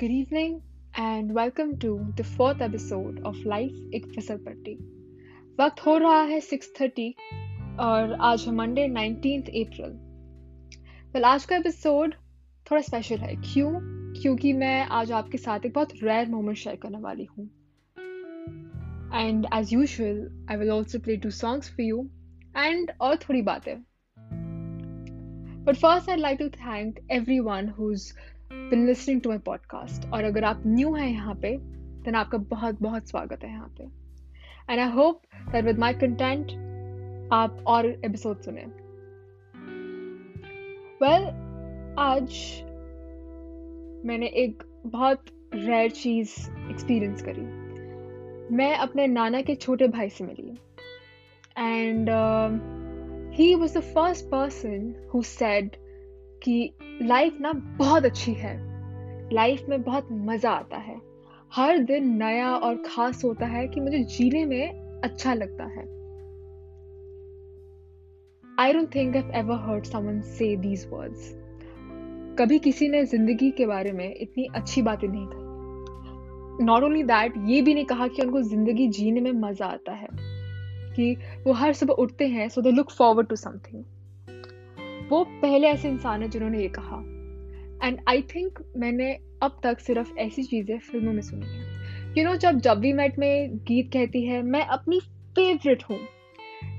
Good evening and welcome to the fourth episode of Life एक फिसल पट्टी वक्त हो रहा है 6:30 और आज है मंडे 19th अप्रैल वेल आज का एपिसोड थोड़ा स्पेशल है. क्यों? क्योंकि मैं आज आपके साथ एक बहुत रेयर मोमेंट शेयर करने वाली हूँ. And as usual I will also play two songs for you and और थोड़ी बातें. First I like to thank everyone who's been listening to my podcast और अगर आप न्यू हैं यहाँ पे देन आपका बहुत बहुत स्वागत है यहाँ पे. And I hope that with my content आप और एपिसोड सुने. वेल well, आज मैंने एक बहुत रेयर चीज़ एक्सपीरियंस करी. मैं अपने नाना के छोटे भाई से मिली. And he was the first person who said कि लाइफ ना बहुत अच्छी है। लाइफ में बहुत मज़ा आता है। हर दिन नया और ख़ास होता है कि मुझे जीने में अच्छा लगता है। I don't think I ever heard someone से दीज वर्ड्स कभी किसी ने ज़िंदगी के बारे में इतनी अच्छी बातें नहीं कही। नॉट ओनली दैट ये भी नहीं कहा कि उनको ज़िंदगी जीने में मज़ा आता है। कि वो हर सुबह उठते हैं so they look forward to something वो पहले ऐसे इंसान है जिन्होंने ये कहा। एंड आई थिंक मैंने अब तक सिर्फ़ ऐसी चीज़ें फ़िल्मों में सुनी है। यू नो जब जब वी मेट में गीत कहती है, मैं अपनी फेवरेट हूँ।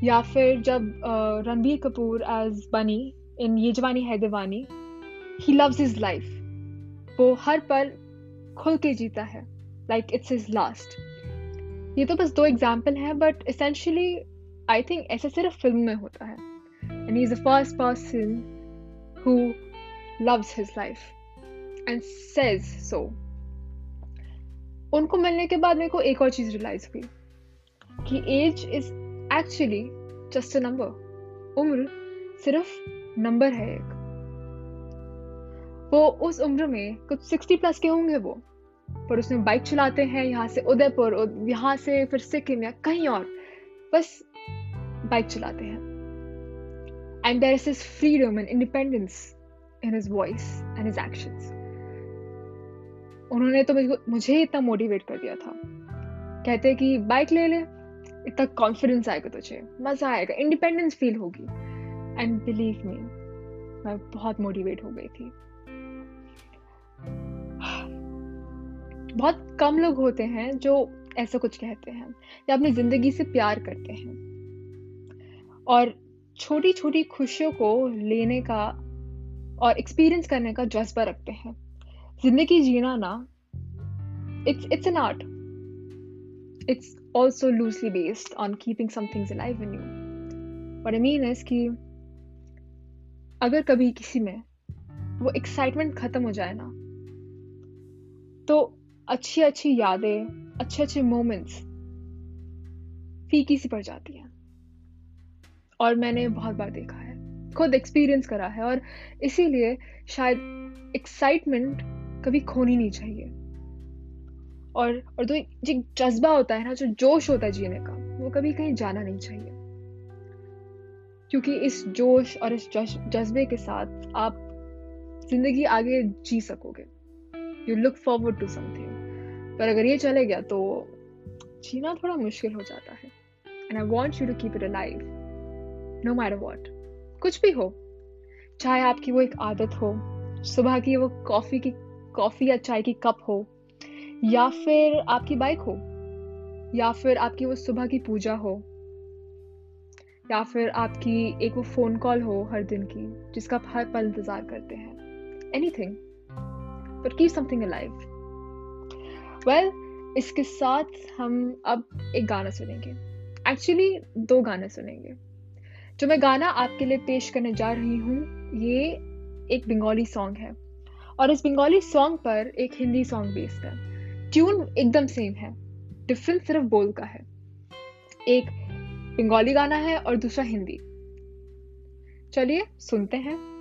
या फिर जब रणबीर कपूर एज बनी in Yeh Jawaani Hai Deewani he loves is life वो हर पल खुल के जीता है। लाइक इट्स इज़ लास्ट ये तो बस दो एग्ज़ाम्पल हैं बट इसेंशली आई थिंक ऐसा सिर्फ़ फ़िल्म में होता है। And he's the first person who loves his life and says so. उनको मिलने के बाद मेरे को एक और चीज़ रियलाइज़ हुई कि age is actually just a number उम्र सिर्फ़ नंबर है एक। वो उस उम्र में कुछ सिक्सटी प्लस के होंगे वो। पर उसमें बाइक चलाते हैं, यहाँ से उदयपुर यहाँ से फिर सिक्किम या कहीं और। बस बाइक चलाते हैं। And there is this freedom and independence in his voice and his actions. उन्होंने तो मुझे इतना मोटिवेट कर दिया था। कहते कि बाइक ले ले, इतना कॉन्फिडेंस आएगा तुझे, मज़ा आएगा इंडिपेंडेंस फील होगी। एंड बिलीव मी मैं बहुत मोटिवेट हो गई थी। बहुत कम लोग होते हैं जो ऐसा कुछ कहते हैं, या अपनी ज़िंदगी से प्यार करते हैं। और छोटी छोटी खुशियों को लेने का और एक्सपीरियंस करने का जज्बा रखते हैं। ज़िंदगी जीना ना it's it's an art it's also loosely based on keeping somethings alive in you but I mean is कि अगर कभी किसी में वो एक्साइटमेंट खत्म हो जाए ना तो अच्छी अच्छी यादें अच्छे अच्छे मोमेंट्स फीकी सी पड़ जाती हैं। और मैंने बहुत बार देखा है। खुद एक्सपीरियंस करा है और इसीलिए शायद एक्साइटमेंट कभी खोनी नहीं चाहिए। और और तो जो जज्बा होता है ना, जो जोश होता है जीने का, वो कभी कहीं जाना नहीं चाहिए। क्योंकि इस जोश और इस जज्बे के साथ आप ज़िंदगी आगे जी सकोगे। You look forward to something पर अगर ये चले गया तो जीना थोड़ा मुश्किल हो जाता है। And I want you to keep it alive no matter what कुछ भी हो, चाहे आपकी वो एक आदत हो, सुबह की वो कॉफ़ी की कॉफ़ी या चाय की कप हो, या फिर आपकी बाइक हो, या फिर आपकी वो सुबह की पूजा हो, या फिर आपकी एक वो फ़ोन कॉल हो हर दिन की, जिसका आप हर पल इंतज़ार करते हैं। Anything but keep something alive well इसके साथ हम अब एक गाना सुनेंगे। एक्चुअली दो गाने सुनेंगे। जो मैं गाना आपके लिए पेश करने जा रही हूँ। ये एक बंगाली सॉन्ग है। और इस बंगाली सॉन्ग पर एक हिंदी सॉन्ग बेस्ड है। ट्यून एकदम सेम है। डिफरेंस सिर्फ़ बोल का है। एक बंगाली गाना है और दूसरा हिंदी। चलिए सुनते हैं।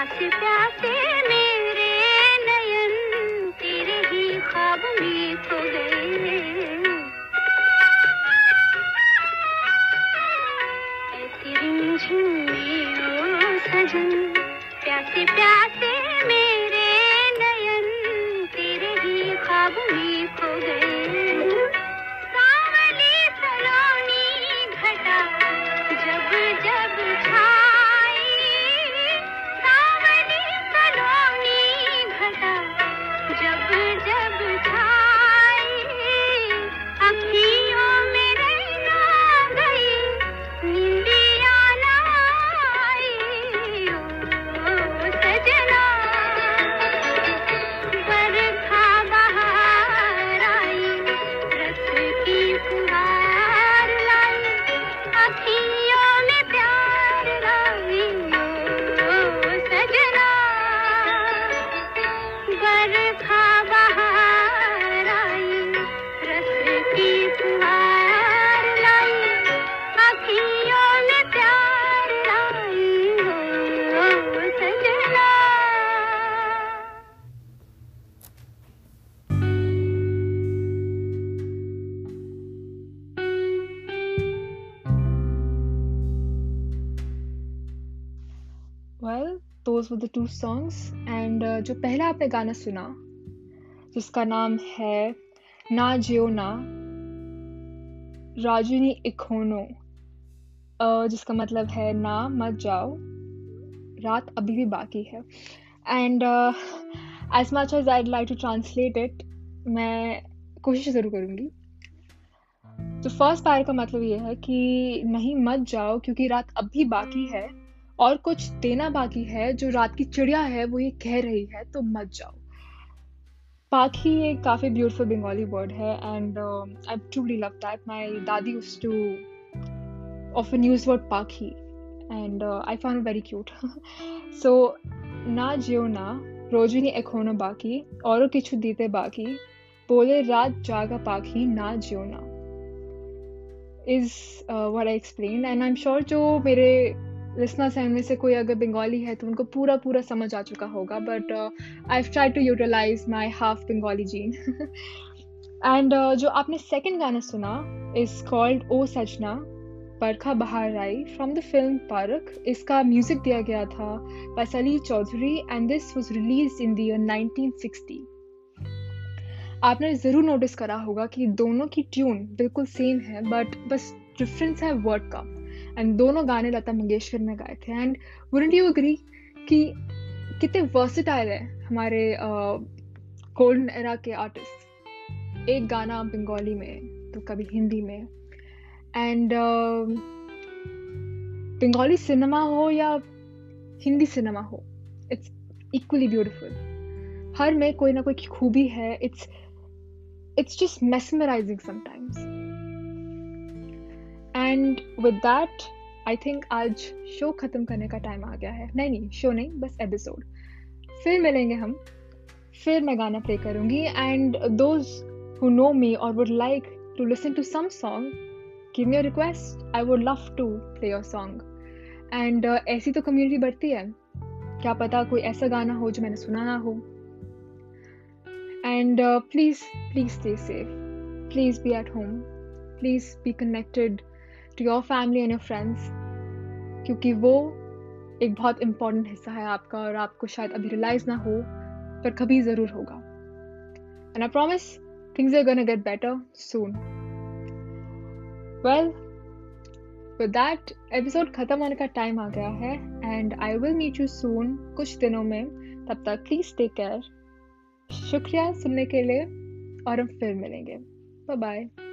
प्यास प्यासे मेरे नयन तेरे ही ख्वाब में खो गए those were the two songs and जो पहला आपने गाना सुना जिसका नाम है ना जियो ना राजुनी इखोनो uh, जिसका मतलब है ना मत जाओ रात अभी भी बाकी है। And as much as I like to translate it मैं कोशिश ज़रूर करूँगी। तो फ़र्स्ट पैर का मतलब ये है कि नहीं मत जाओ क्योंकि रात अब भी बाकी है। और कुछ देना बाकी है जो रात की चिड़िया है वो ये कह रही है तो मत जाओ। पाखी एक काफ़ी ब्यूटीफुल बंगाली वर्ड है and I truly love that my dadi used to word pakhi and uh, I found it very cute. so ना जियो ना रोजनी एखोनो बाकी और किछु दीते बाकी बोले रात जागा पाखी ना जियो ना। Is uh, what I explained and I'm sure जो मेरे लिसनर्स हैं उनमें से कोई अगर बंगाली है तो उनको पूरा पूरा समझ आ चुका होगा but I try to utilize my half Bengali gene and जो आपने सेकंड गाना सुना इज़ कॉल्ड ओ सजना परखा बहार आई फ्रॉम द फ़िल्म पार्क इसका म्यूज़िक दिया गया था by Salil Chowdhury and this was released in the nineteen 1960 आपने ज़रूर नोटिस करा होगा कि दोनों की ट्यून बिल्कुल सेम है बट बस डिफरेंस है वर्ड का। एंड दोनों गाने लता मंगेशकर ने गाए थे। एंड वुडंट यू अग्री कि कितने वर्सिटाइल है हमारे गोल्डन uh, एरा के आर्टिस्ट एक गाना बंगाली में तो कभी हिंदी में। एंड बंगाली सिनेमा हो या हिंदी सिनेमा हो इट्स इक्वली ब्यूटिफुल हर में कोई ना कोई खूबी है it's it's just mesmerizing sometimes and with that I think आज शो ख़त्म करने का टाइम आ गया है। नहीं नहीं शो नहीं, बस एपिसोड फिर मिलेंगे हम। फिर मैं गाना प्ले करूँगी। And those who know me और would like to listen to some song give me request I would love to play your song and ऐसी तो कम्युनिटी बढ़ती है। क्या पता कोई ऐसा गाना हो जो मैंने सुना ना हो। And please please stay safe please be at home please be connected to your family and your friends क्योंकि वो एक बहुत इंपॉर्टेंट हिस्सा है आपका और आपको शायद अभी रियलाइज़ ना हो, पर कभी ज़रूर होगा। And I promise things are gonna get better soon well with that episode ख़त्म होने का टाइम आ गया है and I will meet you soon कुछ दिनों में। तब तक प्लीज़ टेक केयर शुक्रिया सुनने के लिए, और हम फिर मिलेंगे। Bye bye